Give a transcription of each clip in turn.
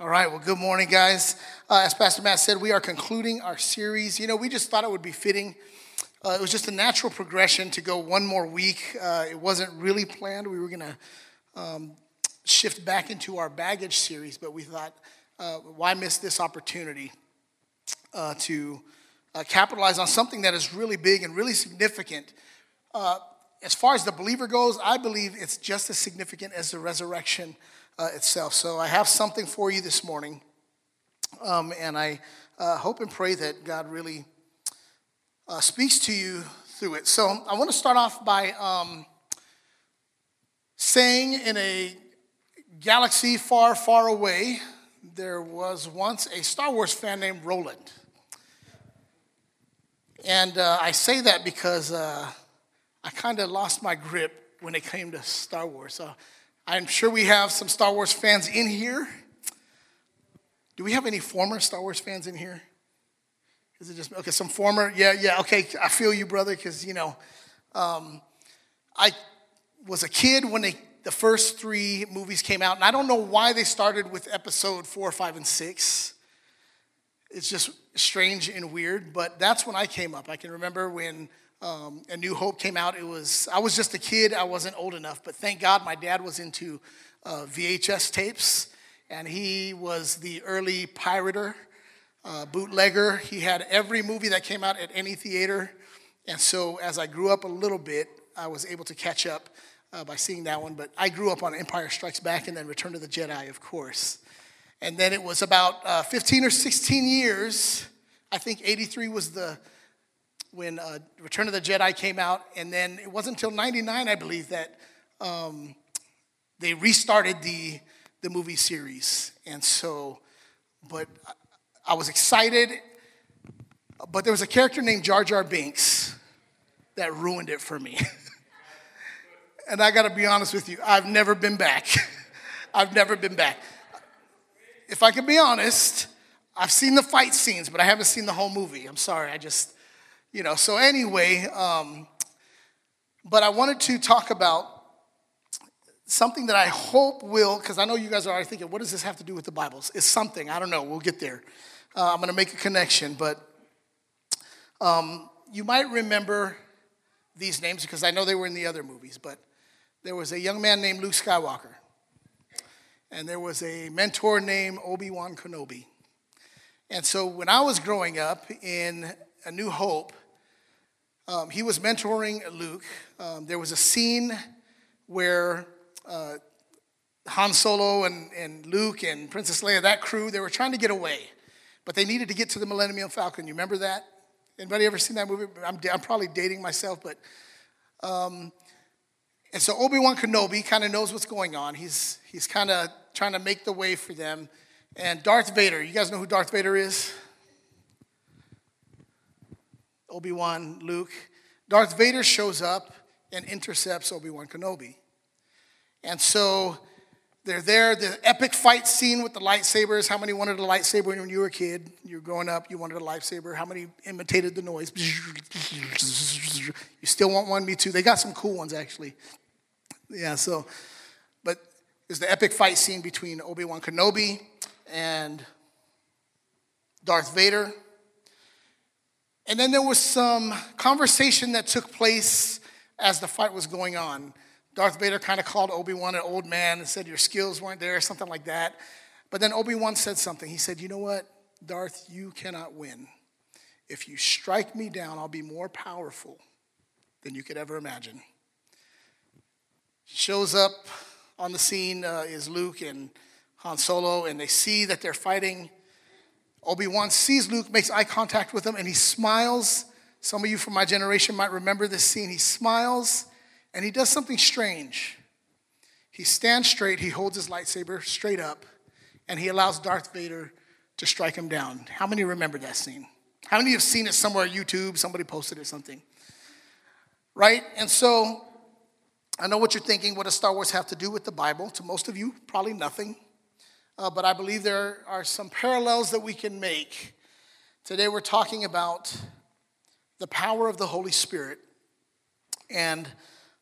All right, well, good morning, guys. Uh, as Pastor Matt said, we are concluding our series. You know, we just thought it would be fitting. Uh, it was just a natural progression to go one more week. Uh, it wasn't really planned. We were going to um, shift back into our baggage series, but we thought, uh, why miss this opportunity uh, to uh, capitalize on something that is really big and really significant? as far as the believer goes, I believe it's just as significant as the resurrection uh, itself. So I have something for you this morning, um, and I uh, hope and pray that God really uh, speaks to you through it. So I want to start off by um, saying in a galaxy far, far away, there was once a Star Wars fan named Roland. And uh, I say that because uh, I kind of lost my grip when it came to Star Wars. So I'm sure we have some Star Wars fans in here. Do we have any former Star Wars fans in here? Is it just okay? Some former, yeah, yeah. Okay, I feel you, brother, because you know, um, I was a kid when they, the first three movies came out, and I don't know why they started with Episode four, five, and six. It's just strange and weird, but that's when I came up. I can remember when um, A New Hope came out. It was I was just a kid. I wasn't old enough, but thank God my dad was into uh, VHS tapes, and he was the early pirater, uh, bootlegger. He had every movie that came out at any theater, and so as I grew up a little bit, I was able to catch up uh, by seeing that one. But I grew up on Empire Strikes Back and then Return of the Jedi, of course. And then it was about uh, 15 or 16 years. I think 83 was the when uh, Return of the Jedi came out, and then it wasn't until '99, I believe, that um, they restarted the the movie series. And so, but I was excited. But there was a character named Jar Jar Binks that ruined it for me. and I got to be honest with you, I've never been back. I've never been back. If I can be honest, I've seen the fight scenes, but I haven't seen the whole movie. I'm sorry. I just you know, so anyway, um, but I wanted to talk about something that I hope will, because I know you guys are already thinking, what does this have to do with the Bibles? It's something, I don't know, we'll get there. Uh, I'm going to make a connection, but um, you might remember these names because I know they were in the other movies, but there was a young man named Luke Skywalker, and there was a mentor named Obi Wan Kenobi. And so when I was growing up in A New Hope, um, he was mentoring Luke. Um, there was a scene where uh, Han Solo and, and Luke and Princess Leia, that crew, they were trying to get away, but they needed to get to the Millennium Falcon. You remember that? Anybody ever seen that movie? I'm, I'm probably dating myself, but. Um, and so Obi Wan Kenobi kind of knows what's going on. He's, he's kind of trying to make the way for them. And Darth Vader, you guys know who Darth Vader is? Obi Wan, Luke. Darth Vader shows up and intercepts Obi Wan Kenobi. And so they're there, the epic fight scene with the lightsabers. How many wanted a lightsaber when you were a kid? You were growing up, you wanted a lightsaber. How many imitated the noise? You still want one? Me too. They got some cool ones, actually. Yeah, so, but there's the epic fight scene between Obi Wan Kenobi and Darth Vader. And then there was some conversation that took place as the fight was going on. Darth Vader kind of called Obi Wan an old man and said, Your skills weren't there, something like that. But then Obi Wan said something. He said, You know what, Darth, you cannot win. If you strike me down, I'll be more powerful than you could ever imagine. Shows up on the scene uh, is Luke and Han Solo, and they see that they're fighting Obi Wan sees Luke, makes eye contact with him, and he smiles. Some of you from my generation might remember this scene. He smiles and he does something strange. He stands straight, he holds his lightsaber straight up, and he allows Darth Vader to strike him down. How many remember that scene? How many have seen it somewhere on YouTube? Somebody posted it or something. Right? And so I know what you're thinking. What does Star Wars have to do with the Bible? To most of you, probably nothing uh, but I believe there are some parallels that we can make. Today we're talking about the power of the Holy Spirit. And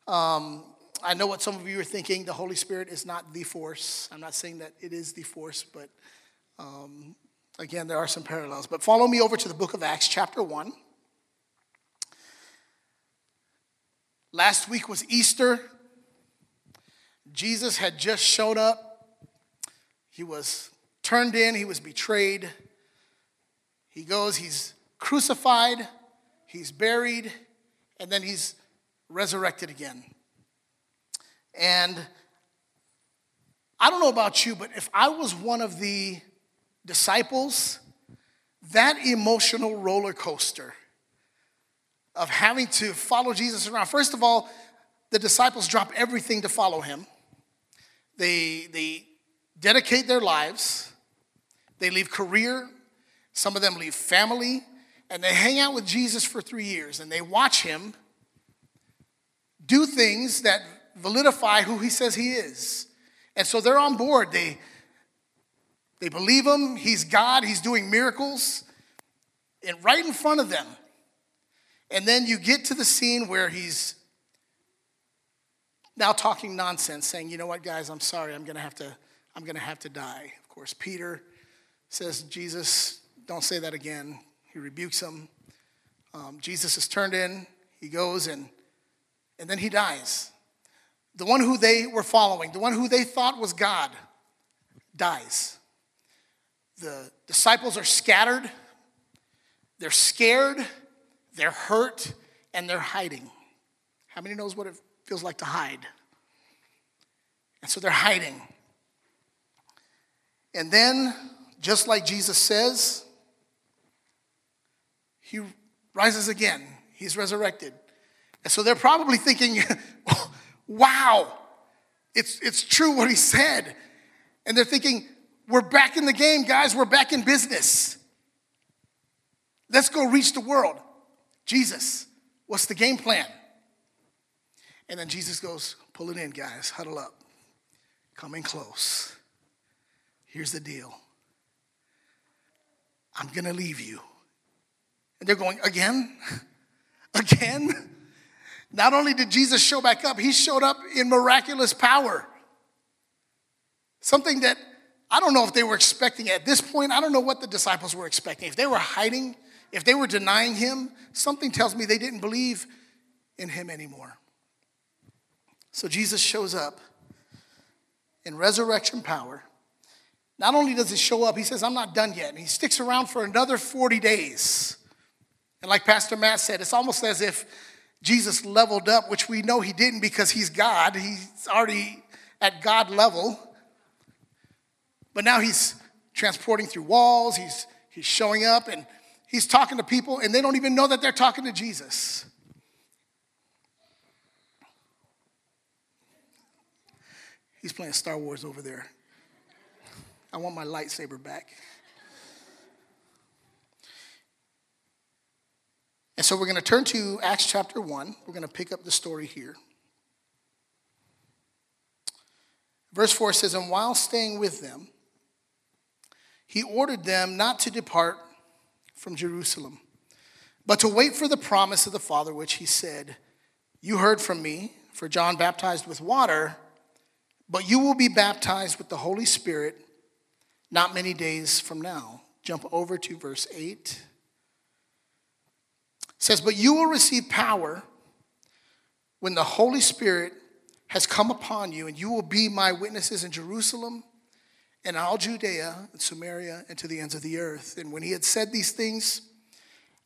um, I know what some of you are thinking the Holy Spirit is not the force. I'm not saying that it is the force, but Um, again, there are some parallels, but follow me over to the book of Acts, chapter 1. Last week was Easter. Jesus had just showed up. He was turned in, he was betrayed. He goes, he's crucified, he's buried, and then he's resurrected again. And I don't know about you, but if I was one of the disciples, that emotional roller coaster of having to follow Jesus around. First of all, the disciples drop everything to follow him. They, they dedicate their lives, they leave career, some of them leave family, and they hang out with Jesus for three years. And they watch him do things that validify who he says he is. And so they're on board. They, they believe him, he's God, he's doing miracles, and right in front of them. And then you get to the scene where he's now talking nonsense, saying, you know what, guys, I'm sorry, I'm gonna have to, I'm gonna have to die. Of course, Peter says, Jesus, don't say that again. He rebukes him. Um, Jesus is turned in, he goes and and then he dies. The one who they were following, the one who they thought was God, dies. The disciples are scattered, they're scared, they're hurt, and they're hiding. How many knows what it feels like to hide? And so they're hiding. And then, just like Jesus says, he rises again. He's resurrected. And so they're probably thinking, wow, it's, it's true what he said. And they're thinking, we're back in the game, guys. We're back in business. Let's go reach the world. Jesus, what's the game plan? And then Jesus goes, pull it in, guys, huddle up, coming close. Here's the deal I'm gonna leave you. And they're going, again? again? Not only did Jesus show back up, he showed up in miraculous power. Something that I don't know if they were expecting at this point. I don't know what the disciples were expecting. If they were hiding, if they were denying him, something tells me they didn't believe in him anymore. So Jesus shows up in resurrection power. Not only does it show up, he says, I'm not done yet. And he sticks around for another 40 days. And like Pastor Matt said, it's almost as if Jesus leveled up, which we know he didn't because he's God. He's already at God level. But now he's transporting through walls, he's, he's showing up, and he's talking to people, and they don't even know that they're talking to Jesus. He's playing Star Wars over there. I want my lightsaber back. And so we're going to turn to Acts chapter 1. We're going to pick up the story here. Verse 4 says, And while staying with them, he ordered them not to depart from Jerusalem, but to wait for the promise of the Father, which he said, You heard from me, for John baptized with water, but you will be baptized with the Holy Spirit not many days from now. Jump over to verse 8 says, But you will receive power when the Holy Spirit has come upon you, and you will be my witnesses in Jerusalem and all Judea and Samaria and to the ends of the earth. And when he had said these things,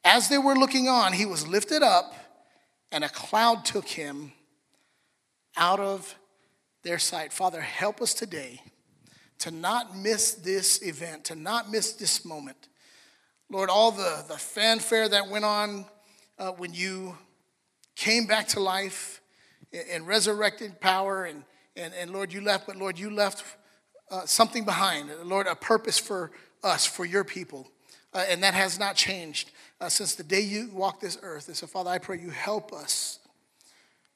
as they were looking on, he was lifted up, and a cloud took him out of their sight. Father, help us today to not miss this event, to not miss this moment. Lord, all the, the fanfare that went on uh, when you came back to life and resurrected power, and, and, and Lord, you left, but Lord, you left uh, something behind. Lord, a purpose for us, for your people. Uh, and that has not changed uh, since the day you walked this earth. And so, Father, I pray you help us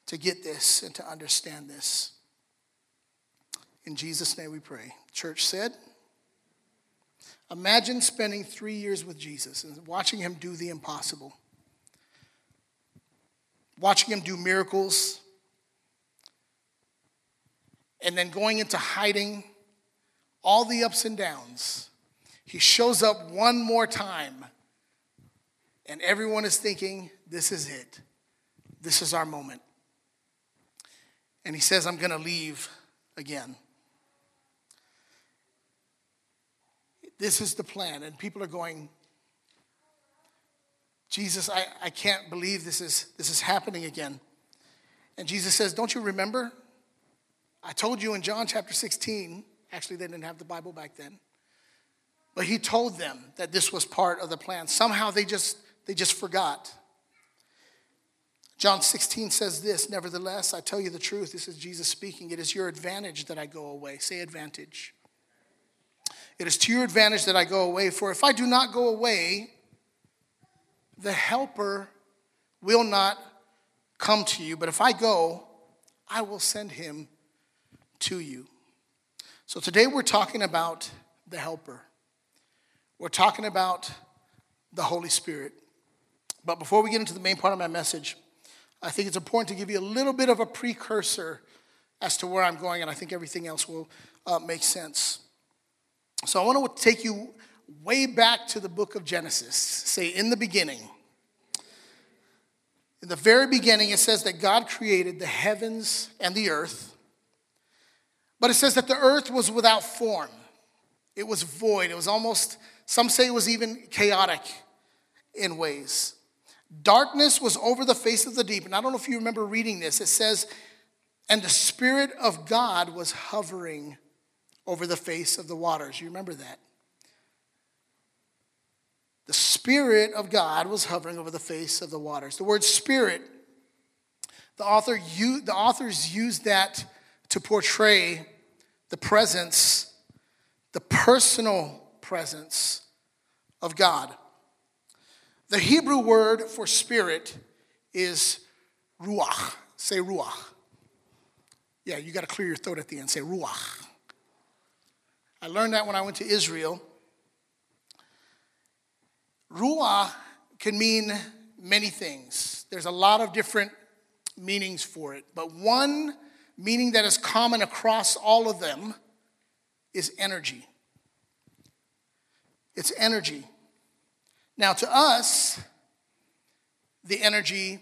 to get this and to understand this. In Jesus' name we pray. Church said, Imagine spending three years with Jesus and watching him do the impossible watching him do miracles, and then going into hiding all the ups and downs. He shows up one more time, and everyone is thinking, This is it. This is our moment. And he says, I'm going to leave again. This is the plan. And people are going, Jesus, I, I can't believe this is, this is happening again. And Jesus says, Don't you remember? I told you in John chapter 16, actually, they didn't have the Bible back then, but he told them that this was part of the plan. Somehow they just, they just forgot. John 16 says this Nevertheless, I tell you the truth. This is Jesus speaking. It is your advantage that I go away. Say advantage. It is to your advantage that I go away. For if I do not go away, the helper will not come to you. But if I go, I will send him to you. So today we're talking about the helper. We're talking about the Holy Spirit. But before we get into the main part of my message, I think it's important to give you a little bit of a precursor as to where I'm going, and I think everything else will uh, make sense. So I want to take you way back to the book of Genesis. Say, in the beginning. In the very beginning, it says that God created the heavens and the earth. But it says that the earth was without form, it was void. It was almost, some say it was even chaotic in ways. Darkness was over the face of the deep. And I don't know if you remember reading this. It says, and the Spirit of God was hovering over the face of the waters. You remember that? The Spirit of God was hovering over the face of the waters. The word Spirit, the, author, the authors used that to portray the presence, the personal presence of God. The Hebrew word for spirit is ruach. Say ruach. Yeah, you got to clear your throat at the end. Say ruach. I learned that when I went to Israel. Ruach can mean many things. There's a lot of different meanings for it, but one meaning that is common across all of them is energy. It's energy. Now, to us, the energy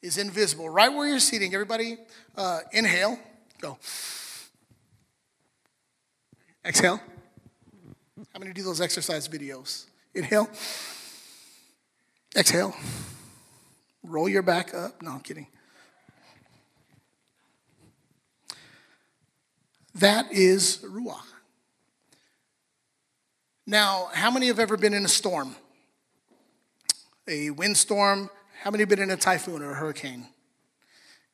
is invisible. Right where you're sitting, everybody, uh, inhale, go. Exhale. How many do those exercise videos? Inhale. Exhale. Roll your back up. No, I'm kidding. That is Ruach. Now, how many have ever been in a storm? A windstorm? How many have been in a typhoon or a hurricane?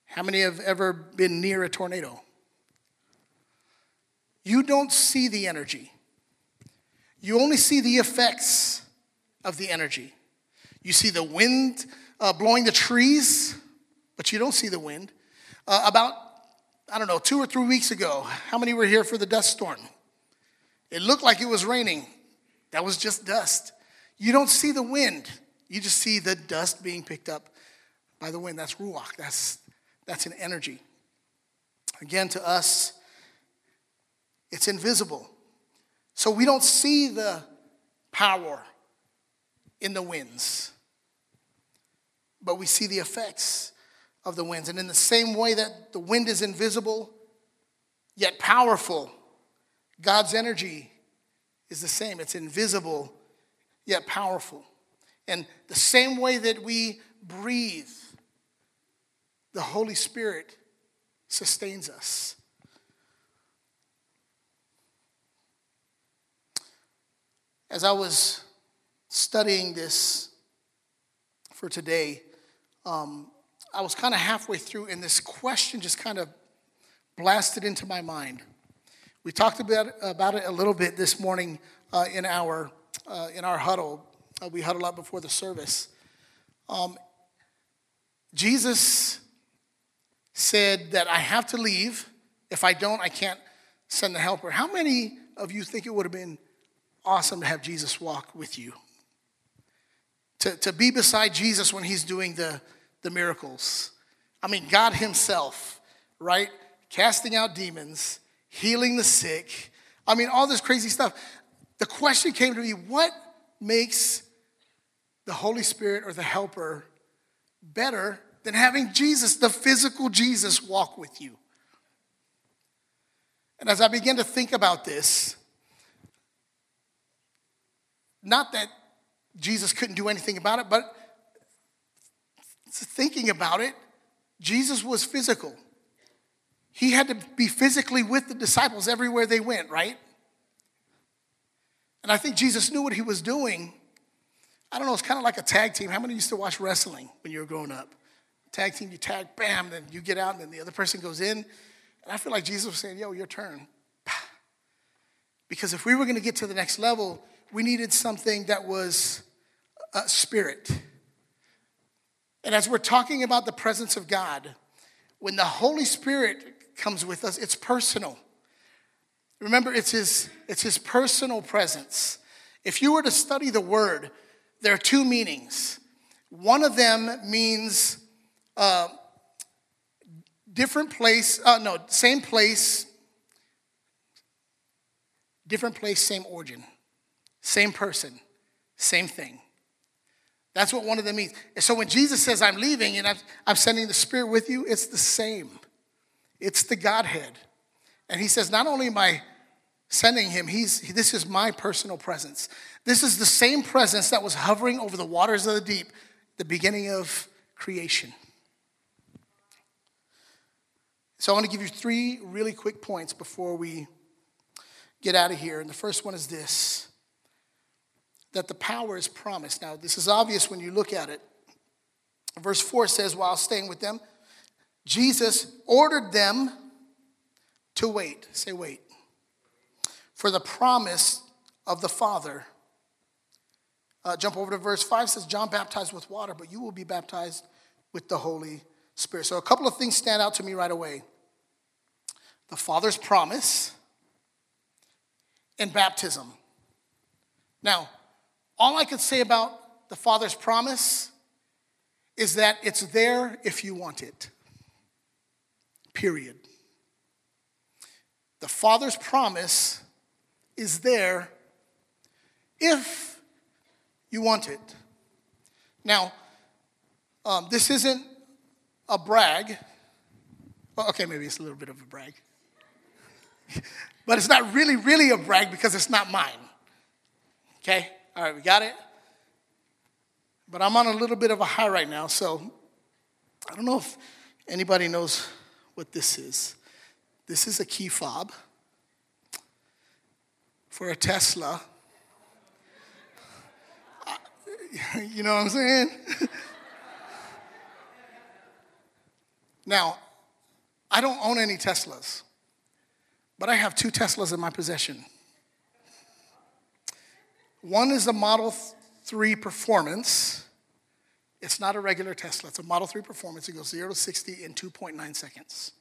How many have ever been near a tornado? You don't see the energy. You only see the effects of the energy. You see the wind uh, blowing the trees, but you don't see the wind. Uh, about, I don't know, two or three weeks ago, how many were here for the dust storm? It looked like it was raining. That was just dust. You don't see the wind, you just see the dust being picked up by the wind. That's ruach, that's, that's an energy. Again, to us, it's invisible. So we don't see the power in the winds, but we see the effects of the winds. And in the same way that the wind is invisible, yet powerful, God's energy is the same. It's invisible, yet powerful. And the same way that we breathe, the Holy Spirit sustains us. As I was studying this for today, um, I was kind of halfway through, and this question just kind of blasted into my mind. We talked about, about it a little bit this morning uh, in, our, uh, in our huddle. Uh, we huddled up before the service. Um, Jesus said that I have to leave. If I don't, I can't send the helper. How many of you think it would have been awesome to have Jesus walk with you? To, to be beside Jesus when he's doing the, the miracles. I mean, God Himself, right? Casting out demons, healing the sick. I mean, all this crazy stuff. the question came to me what makes the Holy Spirit or the Helper better than having Jesus, the physical Jesus, walk with you? And as I began to think about this, not that Jesus couldn't do anything about it, but thinking about it, Jesus was physical. He had to be physically with the disciples everywhere they went, right? And I think Jesus knew what he was doing. I don't know, it's kind of like a tag team. How many used to watch wrestling when you were growing up? Tag team, you tag, bam, then you get out, and then the other person goes in. And I feel like Jesus was saying, Yo, your turn. Because if we were going to get to the next level, we needed something that was a spirit. And as we're talking about the presence of God, when the Holy Spirit comes with us, it's personal. Remember, it's his, it's his personal presence. If you were to study the word, there are two meanings. One of them means uh, different place, uh, no, same place, different place, same origin, same person, same thing. That's what one of them means. And so when Jesus says, I'm leaving and I'm, I'm sending the Spirit with you, it's the same. It's the Godhead. And he says, Not only am I sending him, he's, this is my personal presence. This is the same presence that was hovering over the waters of the deep, the beginning of creation. So I want to give you three really quick points before we get out of here. And the first one is this that the power is promised. Now, this is obvious when you look at it. Verse 4 says, While staying with them, Jesus ordered them to wait. Say, wait. For the promise of the Father. Uh, jump over to verse 5 says, John baptized with water, but you will be baptized with the Holy Spirit. So a couple of things stand out to me right away the Father's promise and baptism. Now, all I could say about the Father's promise is that it's there if you want it. Period. The Father's promise is there if you want it. Now, um, this isn't a brag. Well, okay, maybe it's a little bit of a brag. but it's not really, really a brag because it's not mine. Okay? All right, we got it? But I'm on a little bit of a high right now, so I don't know if anybody knows what this is. This is a key fob for a Tesla. You know what I'm saying? now, I don't own any Teslas, but I have two Teslas in my possession. One is a Model 3 Performance. It's not a regular Tesla, it's a Model 3 Performance. It goes 0 to 60 in 2.9 seconds.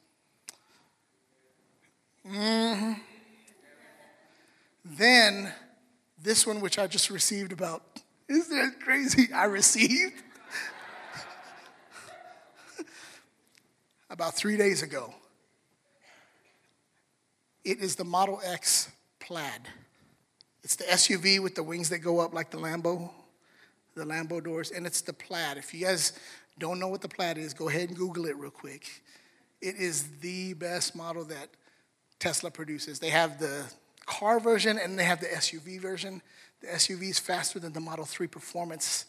Mm-hmm. Then, this one, which I just received about, is that crazy? I received about three days ago. It is the Model X Plaid. It's the SUV with the wings that go up like the Lambo, the Lambo doors, and it's the Plaid. If you guys don't know what the Plaid is, go ahead and Google it real quick. It is the best model that Tesla produces. They have the car version and they have the SUV version. The SUV is faster than the Model 3 Performance.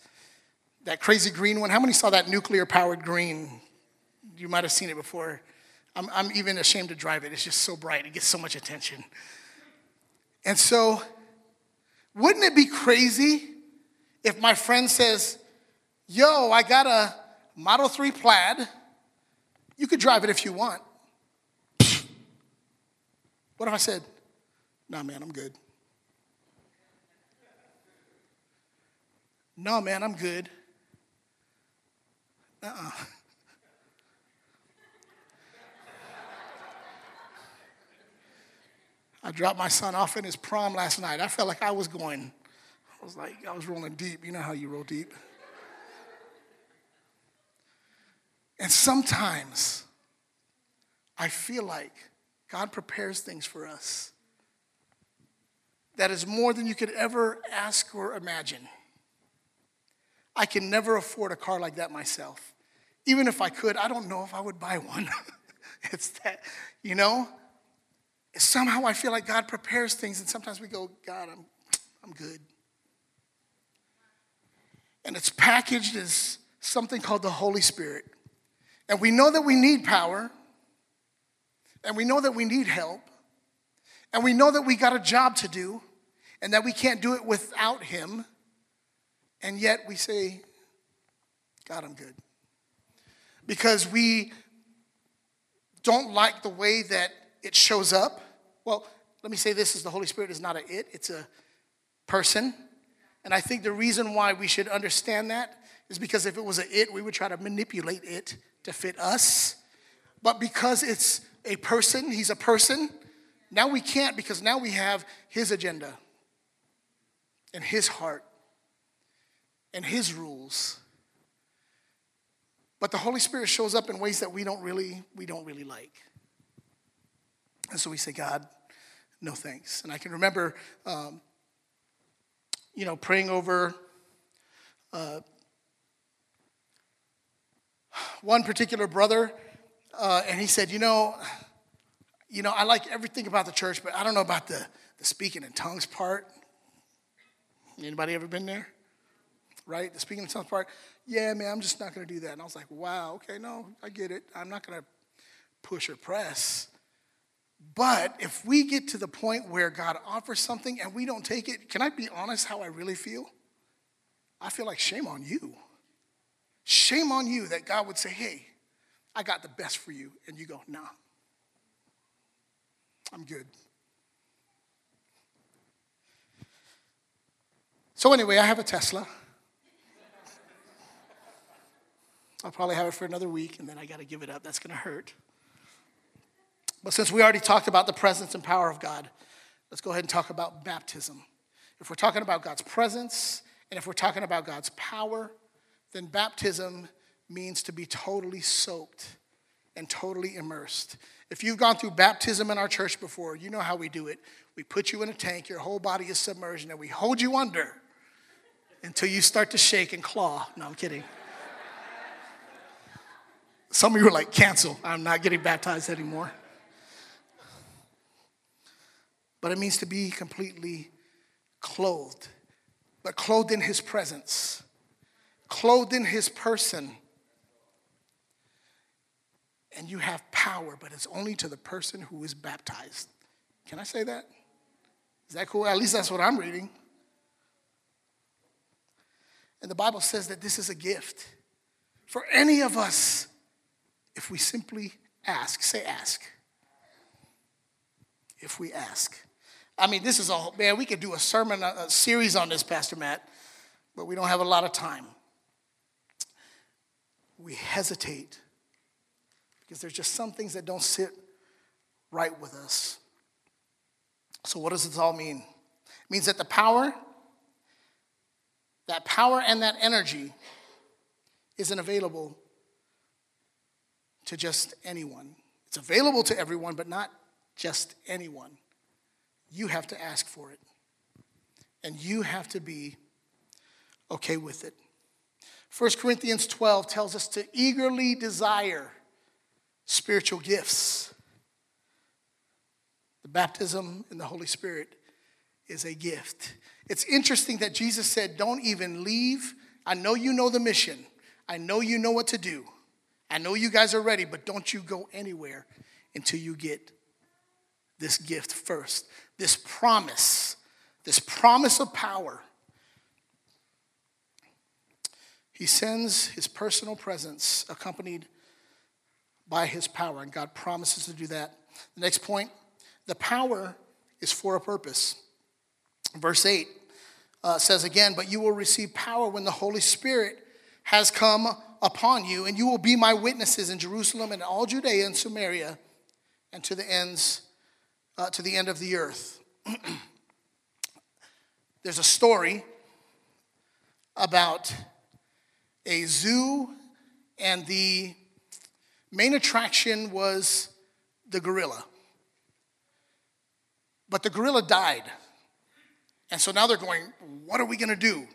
That crazy green one, how many saw that nuclear powered green? You might have seen it before. I'm, I'm even ashamed to drive it. It's just so bright, it gets so much attention. And so wouldn't it be crazy if my friend says, Yo, I got a Model 3 plaid. You could drive it if you want. What if I said, Nah, man, I'm good? No, man, I'm good. Uh uh-uh. uh I dropped my son off in his prom last night. I felt like I was going, I was like, I was rolling deep. You know how you roll deep. And sometimes I feel like God prepares things for us that is more than you could ever ask or imagine. I can never afford a car like that myself. Even if I could, I don't know if I would buy one. it's that, you know? Somehow I feel like God prepares things, and sometimes we go, God, I'm, I'm good. And it's packaged as something called the Holy Spirit. And we know that we need power, and we know that we need help, and we know that we got a job to do, and that we can't do it without Him. And yet we say, God, I'm good. Because we don't like the way that it shows up. Well, let me say this is the Holy Spirit is not a it, it's a person. And I think the reason why we should understand that is because if it was a it, we would try to manipulate it to fit us. But because it's a person, he's a person, now we can't because now we have his agenda and his heart and his rules. But the Holy Spirit shows up in ways that we don't really we don't really like. And so we say, God, no thanks. And I can remember, um, you know, praying over uh, one particular brother, uh, and he said, you know, you know, I like everything about the church, but I don't know about the, the speaking in tongues part. Anybody ever been there? Right? The speaking in tongues part. Yeah, man, I'm just not going to do that. And I was like, wow, okay, no, I get it. I'm not going to push or press. But if we get to the point where God offers something and we don't take it, can I be honest how I really feel? I feel like shame on you. Shame on you that God would say, hey, I got the best for you. And you go, nah, I'm good. So, anyway, I have a Tesla. I'll probably have it for another week and then I got to give it up. That's going to hurt. But since we already talked about the presence and power of God, let's go ahead and talk about baptism. If we're talking about God's presence and if we're talking about God's power, then baptism means to be totally soaked and totally immersed. If you've gone through baptism in our church before, you know how we do it. We put you in a tank, your whole body is submerged, and we hold you under until you start to shake and claw. No, I'm kidding. Some of you are like, cancel. I'm not getting baptized anymore. But it means to be completely clothed, but clothed in his presence clothed in his person. And you have power, but it's only to the person who is baptized. Can I say that? Is that cool? At least that's what I'm reading. And the Bible says that this is a gift for any of us if we simply ask. Say, ask. If we ask. I mean, this is a man, we could do a sermon, a series on this, Pastor Matt, but we don't have a lot of time we hesitate because there's just some things that don't sit right with us. So, what does this all mean? It means that the power, that power and that energy isn't available to just anyone. It's available to everyone, but not just anyone. You have to ask for it. And you have to be okay with it. 1 Corinthians 12 tells us to eagerly desire spiritual gifts. The baptism in the Holy Spirit is a gift. It's interesting that Jesus said, Don't even leave. I know you know the mission, I know you know what to do. I know you guys are ready, but don't you go anywhere until you get this gift first. This promise, this promise of power he sends his personal presence accompanied by his power, and God promises to do that. The next point the power is for a purpose. Verse 8 uh, says again, But you will receive power when the Holy Spirit has come upon you, and you will be my witnesses in Jerusalem and all Judea and Samaria and to the ends, uh, to the end of the earth. There's a story about a zoo, and the main attraction was the gorilla. But the gorilla died. And so now they're going, what are we going to do?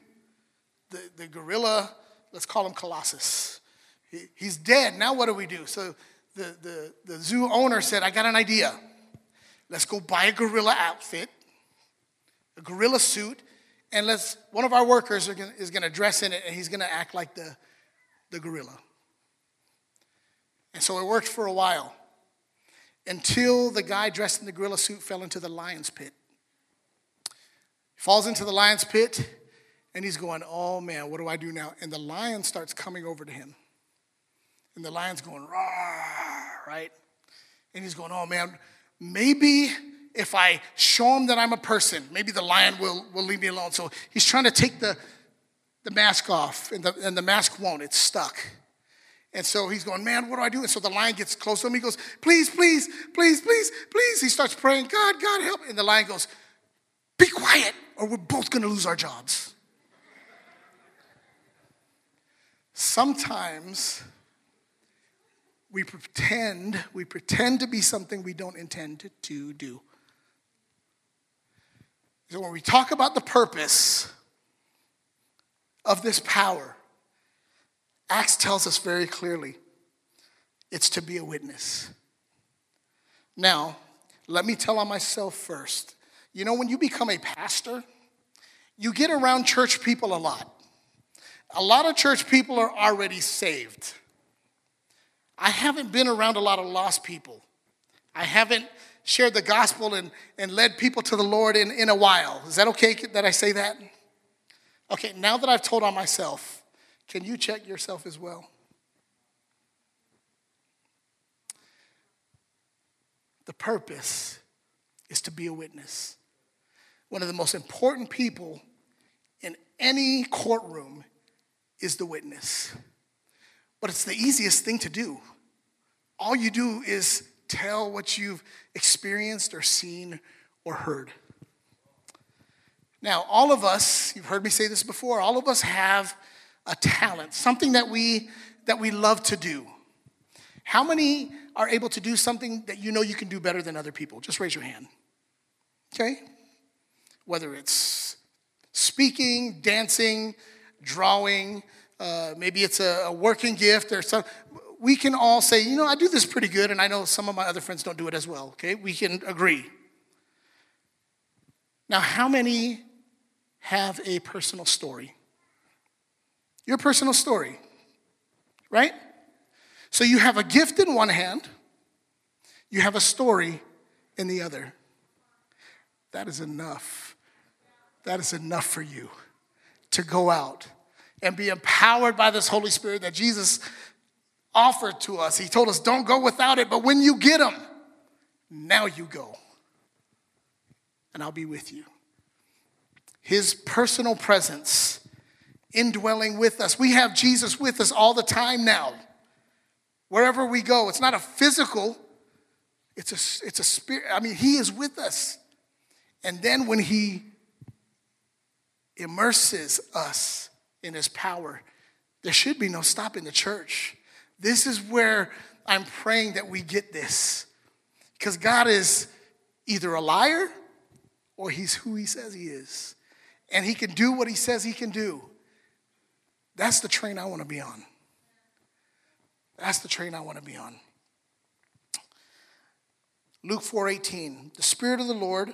The, the gorilla, let's call him Colossus. He, he's dead. Now what do we do? So the, the, the zoo owner said, I got an idea. Let's go buy a gorilla outfit, a gorilla suit, and let's, one of our workers gonna, is going to dress in it and he's going to act like the, the gorilla. And so it worked for a while until the guy dressed in the gorilla suit fell into the lion's pit. He falls into the lion's pit and he's going, Oh man, what do I do now? And the lion starts coming over to him. And the lion's going, Rah, right? And he's going, Oh man, maybe if I show him that I'm a person, maybe the lion will, will leave me alone. So he's trying to take the, the mask off, and the, and the mask won't, it's stuck. And so he's going, Man, what do I do? And so the lion gets close to him. He goes, Please, please, please, please, please. He starts praying, God, God, help. And the lion goes, Be quiet, or we're both going to lose our jobs. Sometimes we pretend, we pretend to be something we don't intend to do. So when we talk about the purpose of this power, Acts tells us very clearly it's to be a witness. Now, let me tell on myself first. You know, when you become a pastor, you get around church people a lot. A lot of church people are already saved. I haven't been around a lot of lost people. I haven't shared the gospel and, and led people to the Lord in, in a while. Is that okay that I say that? Okay, now that I've told on myself, can you check yourself as well? The purpose is to be a witness. One of the most important people in any courtroom is the witness. But it's the easiest thing to do. All you do is tell what you've experienced or seen or heard. Now, all of us, you've heard me say this before, all of us have a talent, something that we that we love to do. How many are able to do something that you know you can do better than other people? Just raise your hand. Okay? Whether it's speaking, dancing, drawing, uh, maybe it's a, a working gift or something we can all say, you know, I do this pretty good, and I know some of my other friends don't do it as well, okay? We can agree. Now, how many have a personal story? Your personal story, right? So you have a gift in one hand, you have a story in the other. That is enough. That is enough for you to go out and be empowered by this Holy Spirit that Jesus offered to us. He told us, don't go without it, but when you get them, now you go. And I'll be with you. His personal presence indwelling with us. We have Jesus with us all the time now. Wherever we go, it's not a physical, it's a, it's a spirit. I mean, He is with us. And then when He immerses us in His power, there should be no stopping the church. This is where I'm praying that we get this. Because God is either a liar or he's who he says he is. And he can do what he says he can do. That's the train I want to be on. That's the train I want to be on. Luke 4:18. The spirit of the Lord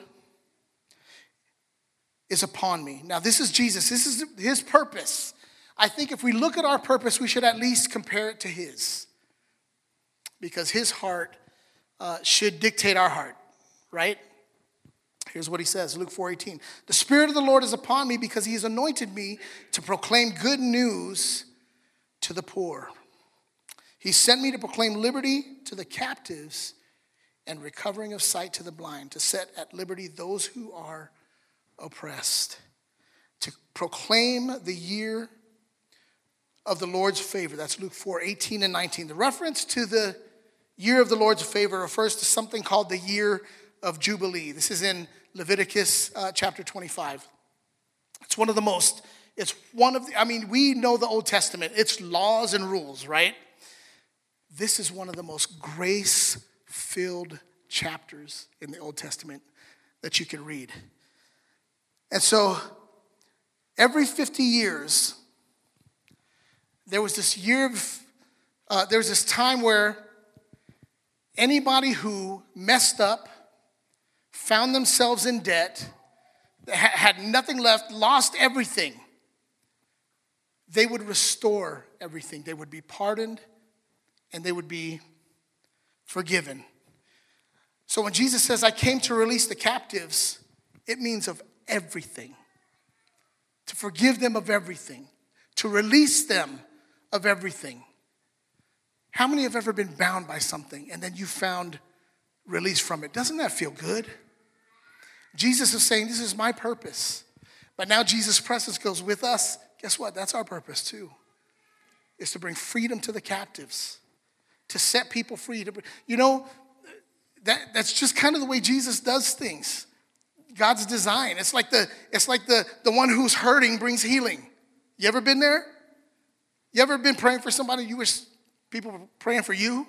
is upon me. Now this is Jesus. This is his purpose. I think if we look at our purpose, we should at least compare it to His. Because His heart uh, should dictate our heart, right? Here's what he says, Luke 4:18. The Spirit of the Lord is upon me because he has anointed me to proclaim good news to the poor. He sent me to proclaim liberty to the captives and recovering of sight to the blind, to set at liberty those who are oppressed, to proclaim the year of the Lord's favor. That's Luke 4 18 and 19. The reference to the year of the Lord's favor refers to something called the year of Jubilee. This is in Leviticus uh, chapter 25. It's one of the most, it's one of the, I mean, we know the Old Testament, it's laws and rules, right? This is one of the most grace filled chapters in the Old Testament that you can read. And so every 50 years, there was this year of, uh, there was this time where anybody who messed up, found themselves in debt, had nothing left, lost everything, they would restore everything. They would be pardoned and they would be forgiven. So when Jesus says, I came to release the captives, it means of everything. To forgive them of everything, to release them of everything. How many have ever been bound by something and then you found release from it? Doesn't that feel good? Jesus is saying, This is my purpose. But now Jesus' presence goes with us. Guess what? That's our purpose too, is to bring freedom to the captives, to set people free. To, you know, that, that's just kind of the way Jesus does things. God's design. It's like the it's like the, the one who's hurting brings healing. You ever been there? You ever been praying for somebody you wish people were praying for you?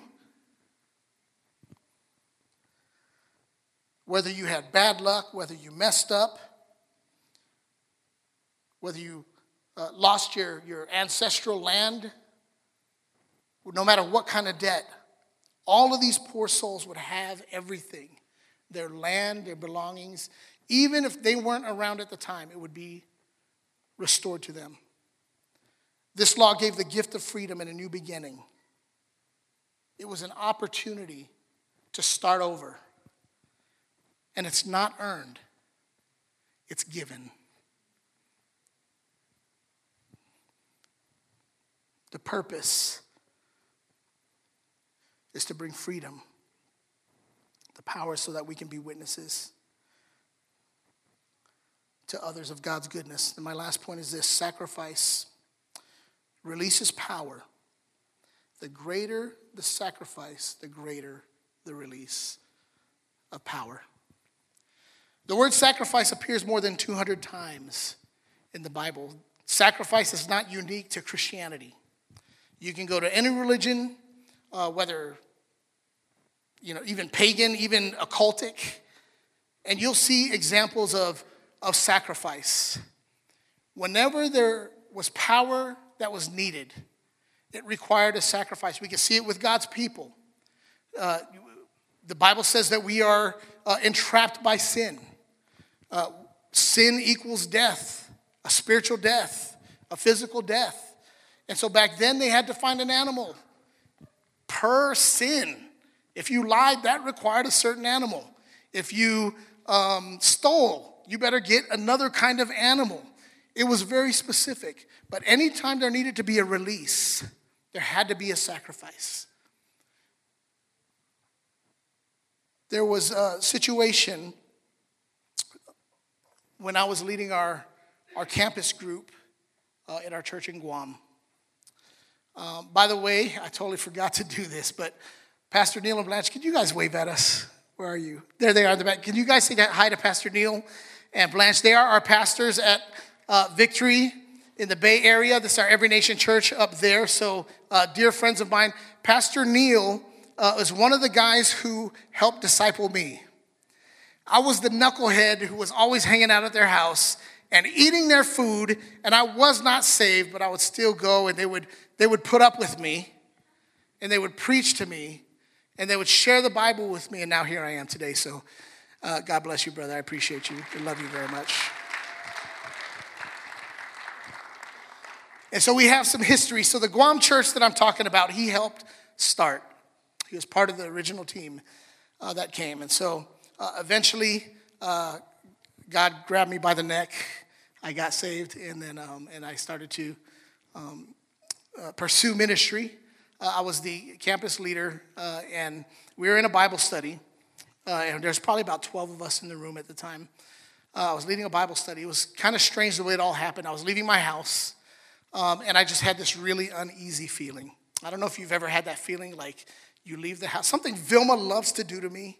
Whether you had bad luck, whether you messed up, whether you uh, lost your, your ancestral land, no matter what kind of debt, all of these poor souls would have everything their land, their belongings. Even if they weren't around at the time, it would be restored to them. This law gave the gift of freedom and a new beginning. It was an opportunity to start over. And it's not earned, it's given. The purpose is to bring freedom, power so that we can be witnesses to others of God's goodness. And my last point is this sacrifice releases power. The greater the sacrifice, the greater the release of power. The word sacrifice appears more than 200 times in the Bible. Sacrifice is not unique to Christianity. You can go to any religion, uh, whether, you know, even pagan, even occultic, and you'll see examples of, of sacrifice. Whenever there was power that was needed, it required a sacrifice. We can see it with God's people. Uh, the Bible says that we are uh, entrapped by sin. Uh, sin equals death, a spiritual death, a physical death. And so back then they had to find an animal per sin. If you lied, that required a certain animal. If you um, stole, you better get another kind of animal. It was very specific. But anytime there needed to be a release, there had to be a sacrifice. There was a situation when I was leading our, our campus group uh, at our church in Guam. Um, by the way, I totally forgot to do this, but Pastor Neil and Blanche, can you guys wave at us? Where are you? There they are in the back. Can you guys say hi to Pastor Neil and Blanche? They are our pastors at uh, Victory in the Bay Area. This is our Every Nation Church up there. So, uh, dear friends of mine, Pastor Neil uh, was one of the guys who helped disciple me. I was the knucklehead who was always hanging out at their house and eating their food, and I was not saved, but I would still go and they would they would put up with me and they would preach to me and they would share the Bible with me. And now here I am today. So uh, God bless you, brother. I appreciate you. I love you very much. And so we have some history. So the Guam church that I'm talking about, he helped start. He was part of the original team uh, that came. And so uh, eventually, uh, God grabbed me by the neck. I got saved, and then um, and I started to um, uh, pursue ministry. Uh, I was the campus leader, uh, and we were in a Bible study. Uh, and there's probably about 12 of us in the room at the time. Uh, I was leading a Bible study. It was kind of strange the way it all happened. I was leaving my house, um, and I just had this really uneasy feeling. I don't know if you've ever had that feeling like you leave the house. Something Vilma loves to do to me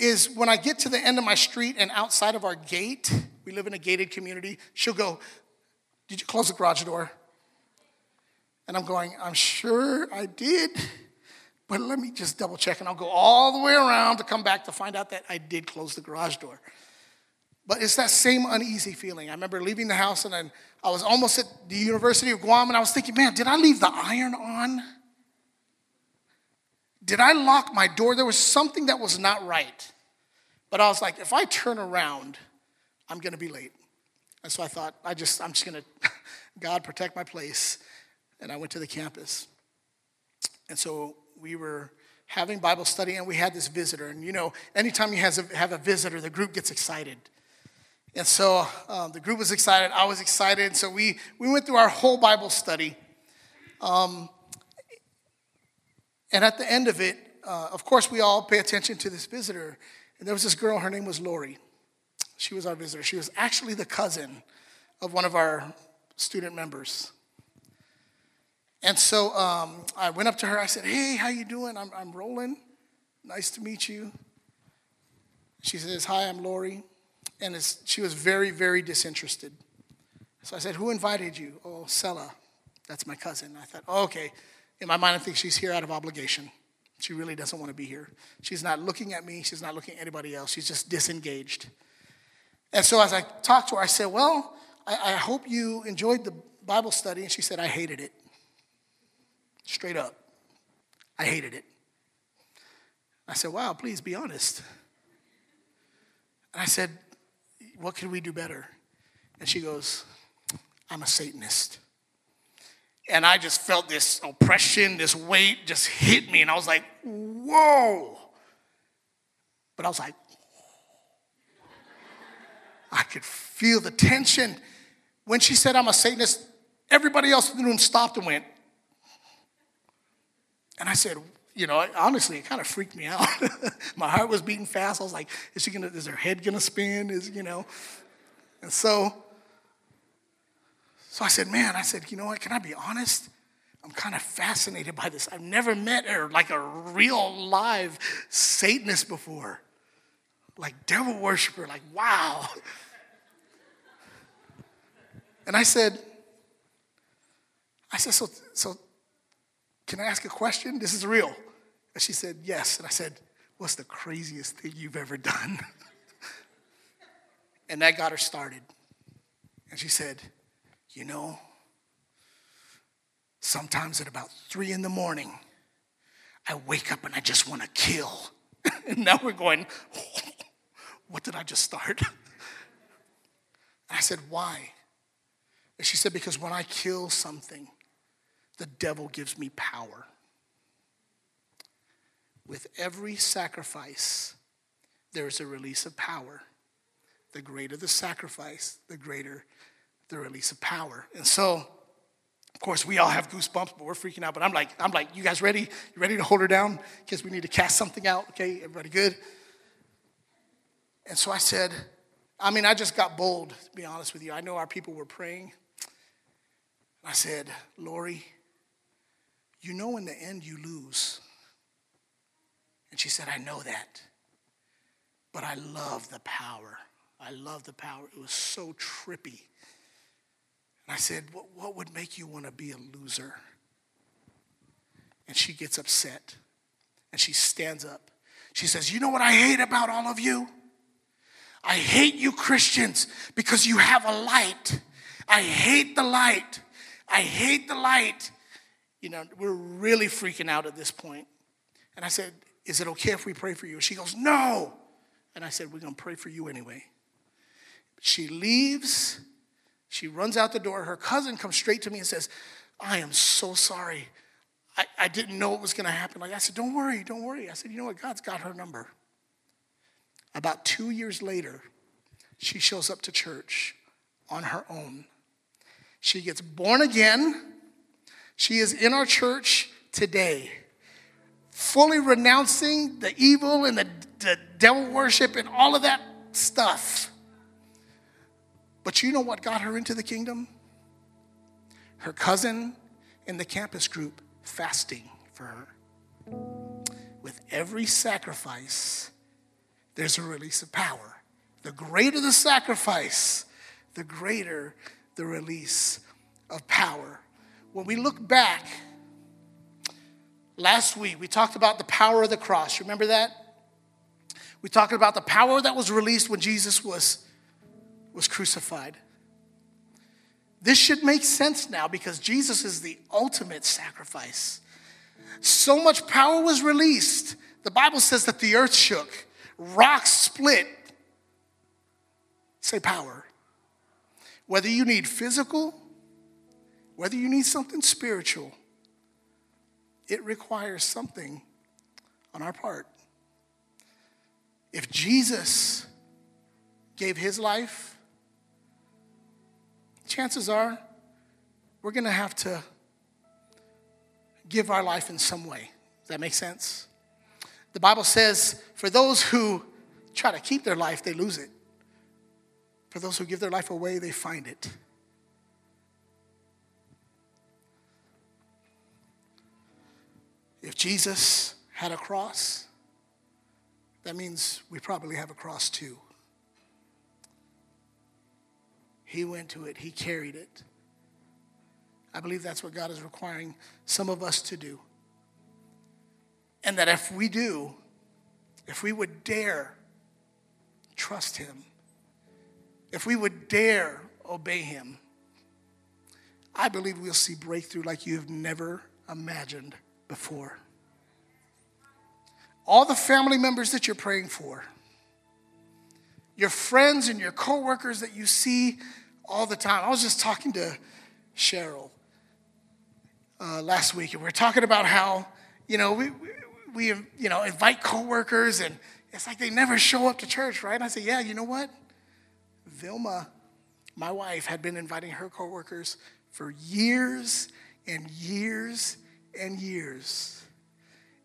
is when I get to the end of my street and outside of our gate, we live in a gated community, she'll go, did you close the garage door? And I'm going, I'm sure I did, but let me just double check. And I'll go all the way around to come back to find out that I did close the garage door. But it's that same uneasy feeling. I remember leaving the house and then I was almost at the University of Guam and I was thinking, man, did I leave the iron on? Did I lock my door? There was something that was not right. But I was like, if I turn around, I'm going to be late. And so I thought, I just, I'm just going to, God, protect my place. And I went to the campus. And so we were having Bible study and we had this visitor. And you know, anytime you have a, visitor, the group gets excited. And so um, the group was excited, I was excited. So we, we went through our whole Bible study. Um, and at the end of it, uh, of course, we all pay attention to this visitor. And there was this girl, her name was Lori. She was our visitor. She was actually the cousin of one of our student members. And so um, I went up to her. I said, "Hey, how you doing? I'm, I'm Roland. Nice to meet you." She says, "Hi, I'm Lori," and she was very, very disinterested. So I said, "Who invited you?" "Oh, Sela. That's my cousin." I thought, oh, "Okay." In my mind, I think she's here out of obligation. She really doesn't want to be here. She's not looking at me. She's not looking at anybody else. She's just disengaged. And so as I talked to her, I said, Well, I, I hope you enjoyed the Bible study. And she said, I hated it. Straight up. I hated it. I said, Wow, please be honest. And I said, What can we do better? And she goes, I'm a Satanist. And I just felt this oppression, this weight just hit me. And I was like, Whoa. But I was like, I could feel the tension. When she said, I'm a Satanist, everybody else in the room stopped and went. And I said, you know, honestly, it kind of freaked me out. My heart was beating fast. I was like, is she gonna, is her head gonna spin? Is, you know? And so, so I said, man, I said, you know what, can I be honest? I'm kind of fascinated by this. I've never met her like a real live Satanist before like devil worshiper, like, wow. And I said, I said, so, so can I ask a question? This is real. And she said, yes. And I said, what's the craziest thing you've ever done? and that got her started. And she said, you know, sometimes at about three in the morning, I wake up and I just want to kill. and now we're going, what did I just start? I said, Why? And she said, Because when I kill something, the devil gives me power. With every sacrifice, there is a release of power. The greater the sacrifice, the greater the release of power. And so, of course, we all have goosebumps, but we're freaking out. But I'm like, I'm like, you guys ready? You ready to hold her down? Because we need to cast something out. Okay, everybody good? And so I said, I mean, I just got bold, to be honest with you. I know our people were praying. I said, Lori, you know in the end you lose. And she said, I know that. But I love the power. I love the power. It was so trippy. And I said, What, what would make you want to be a loser? And she gets upset and she stands up. She says, You know what I hate about all of you? I hate you Christians because you have a light. I hate the light. I hate the light. You know, we're really freaking out at this point. And I said, Is it okay if we pray for you? She goes, No. And I said, We're going to pray for you anyway. She leaves. She runs out the door. Her cousin comes straight to me and says, I am so sorry. I, I didn't know it was going to happen. Like I said, Don't worry, don't worry. I said, You know what? God's got her number. About two years later, she shows up to church on her own. She gets born again. She is in our church today, fully renouncing the evil and the, the devil worship and all of that stuff. But you know what got her into the kingdom? Her cousin in the campus group fasting for her. With every sacrifice, there's a release of power. The greater the sacrifice, the greater the release of power. When we look back, last week we talked about the power of the cross. Remember that? We talked about the power that was released when Jesus was was crucified. This should make sense now because Jesus is the ultimate sacrifice. So much power was released. The Bible says that the earth shook, rocks split. Say power. Whether you need physical, whether you need something spiritual, it requires something on our part. If Jesus gave his life, chances are we're going to have to give our life in some way. Does that make sense? The Bible says, for those who try to keep their life, they lose it. For those who give their life away, they find it. If Jesus had a cross, that means we probably have a cross too. He went to it, He carried it. I believe that's what God is requiring some of us to do. And that if we do, if we would dare trust Him, if we would dare obey Him, I believe we'll see breakthrough like you've never imagined before. All the family members that you're praying for, your friends and your coworkers that you see all the time. I was just talking to Cheryl uh, last week, and we are talking about how you know we, we you know invite coworkers, and it's like they never show up to church, right? And I said, yeah, you know what? Vilma, my wife, had been inviting her coworkers for years and years and years.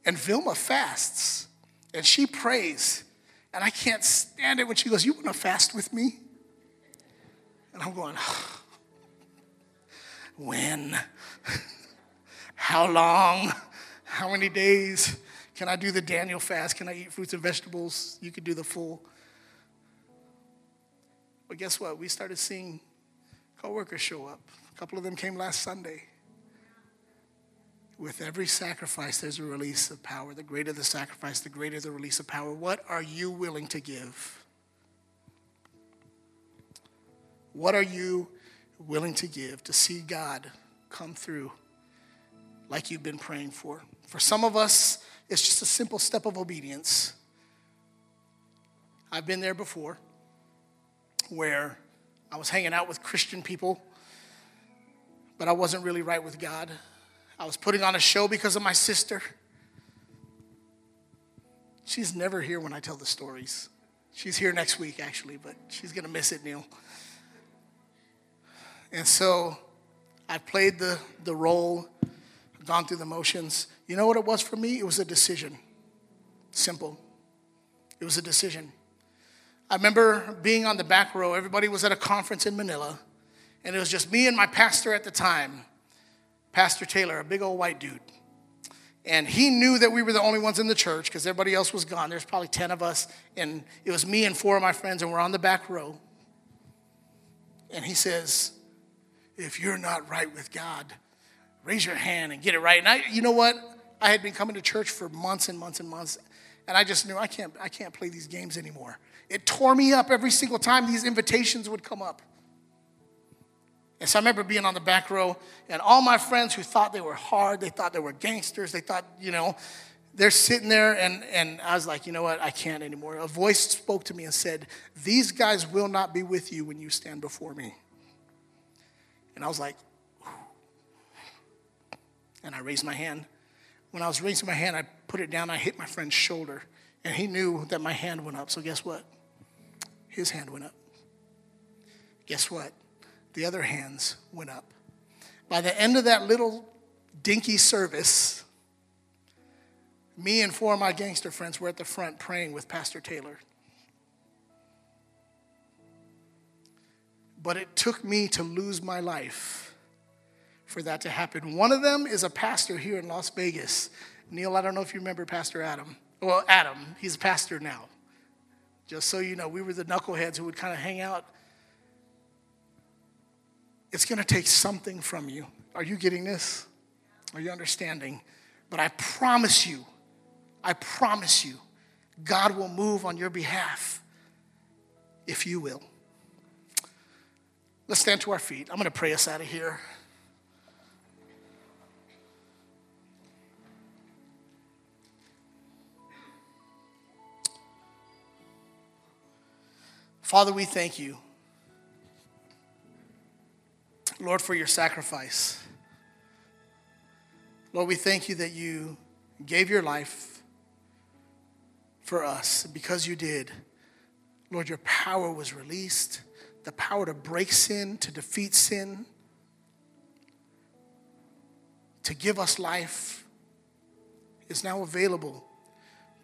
And Vilma fasts and she prays. And I can't stand it when she goes, You want to fast with me? And I'm going, When? How long? How many days? Can I do the Daniel fast? Can I eat fruits and vegetables? You could do the full. But guess what? We started seeing coworkers show up. A couple of them came last Sunday. With every sacrifice, there's a release of power. The greater the sacrifice, the greater the release of power. What are you willing to give? What are you willing to give to see God come through like you've been praying for? For some of us, it's just a simple step of obedience. I've been there before where I was hanging out with Christian people, but I wasn't really right with God. I was putting on a show because of my sister. She's never here when I tell the stories. She's here next week, actually, but she's going to miss it, Neil. And so I played the, the role, gone through the motions. You know what it was for me? It was a decision. Simple. It was a decision. I remember being on the back row. Everybody was at a conference in Manila, and it was just me and my pastor at the time. Pastor Taylor, a big old white dude. And he knew that we were the only ones in the church because everybody else was gone. There's probably 10 of us, and it was me and four of my friends, and we're on the back row. And he says, If you're not right with God, raise your hand and get it right. And I, you know what? I had been coming to church for months and months and months, and I just knew I can't, I can't play these games anymore. It tore me up every single time these invitations would come up. And so I remember being on the back row, and all my friends who thought they were hard, they thought they were gangsters, they thought, you know, they're sitting there, and, and I was like, you know what, I can't anymore. A voice spoke to me and said, These guys will not be with you when you stand before me. And I was like, and I raised my hand. When I was raising my hand, I put it down, I hit my friend's shoulder, and he knew that my hand went up. So guess what? His hand went up. Guess what? The other hands went up. By the end of that little dinky service, me and four of my gangster friends were at the front praying with Pastor Taylor. But it took me to lose my life for that to happen. One of them is a pastor here in Las Vegas. Neil, I don't know if you remember Pastor Adam. Well, Adam, he's a pastor now. Just so you know, we were the knuckleheads who would kind of hang out it's going to take something from you. Are you getting this? Are you understanding? But I promise you, I promise you, God will move on your behalf if you will. Let's stand to our feet. I'm going to pray us out of here. Father, we thank you, Lord, for your sacrifice. Lord, we thank you that you gave your life for us. Because you did, Lord, your power was released the power to break sin, to defeat sin, to give us life is now available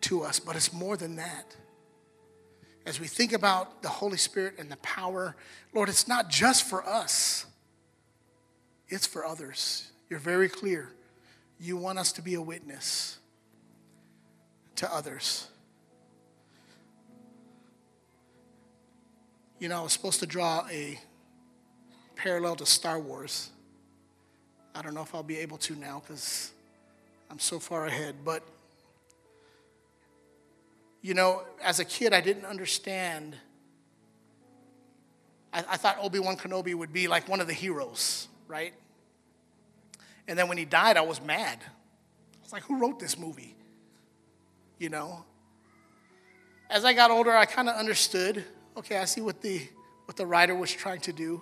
to us. But it's more than that. As we think about the Holy Spirit and the power, Lord, it's not just for us, it's for others. You're very clear. You want us to be a witness to others. You know, I was supposed to draw a parallel to Star Wars. I don't know if I'll be able to now because I'm so far ahead. But, you know, as a kid, I didn't understand. I, I thought Obi Wan Kenobi would be like one of the heroes, right? And then when he died, I was mad. I was like, who wrote this movie? You know? As I got older, I kind of understood okay, I see what the, what the writer was trying to do.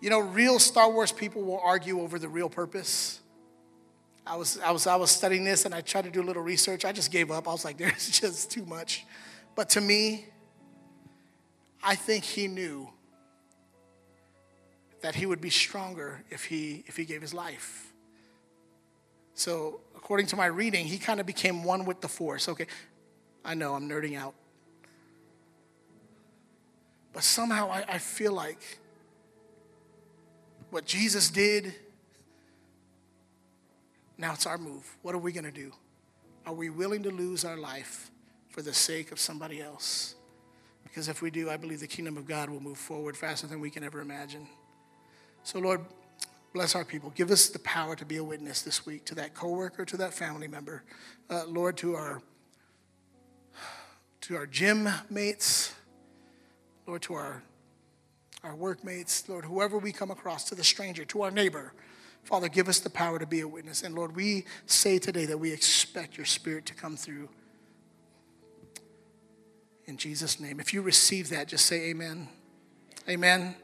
You know, real Star Wars people will argue over the real purpose. I was, I was, I was studying this and I tried to do a little research. I just gave up. I was like, there's just too much. But to me, I think he knew that he would be stronger if he, if he gave his life. So, according to my reading, he kind of became one with the force. Okay, I know I'm nerding out. But somehow I, I feel like what Jesus did, now it's our move. What are we going to do? Are we willing to lose our life for the sake of somebody else? Because if we do, I believe the kingdom of God will move forward faster than we can ever imagine. So, Lord, bless our people. Give us the power to be a witness this week to that coworker, to that family member. Uh, Lord, to our to our gym mates, Lord, to our, our workmates, Lord, whoever we come across, to the stranger, to our neighbor. Father, give us the power to be a witness. And Lord, we say today that we expect your spirit to come through. In Jesus' name. If you receive that, just say amen. Amen.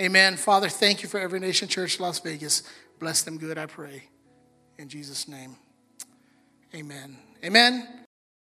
Amen. Father, thank you for Every Nation Church Las Vegas. Bless them good, I pray. In Jesus' name. Amen. Amen.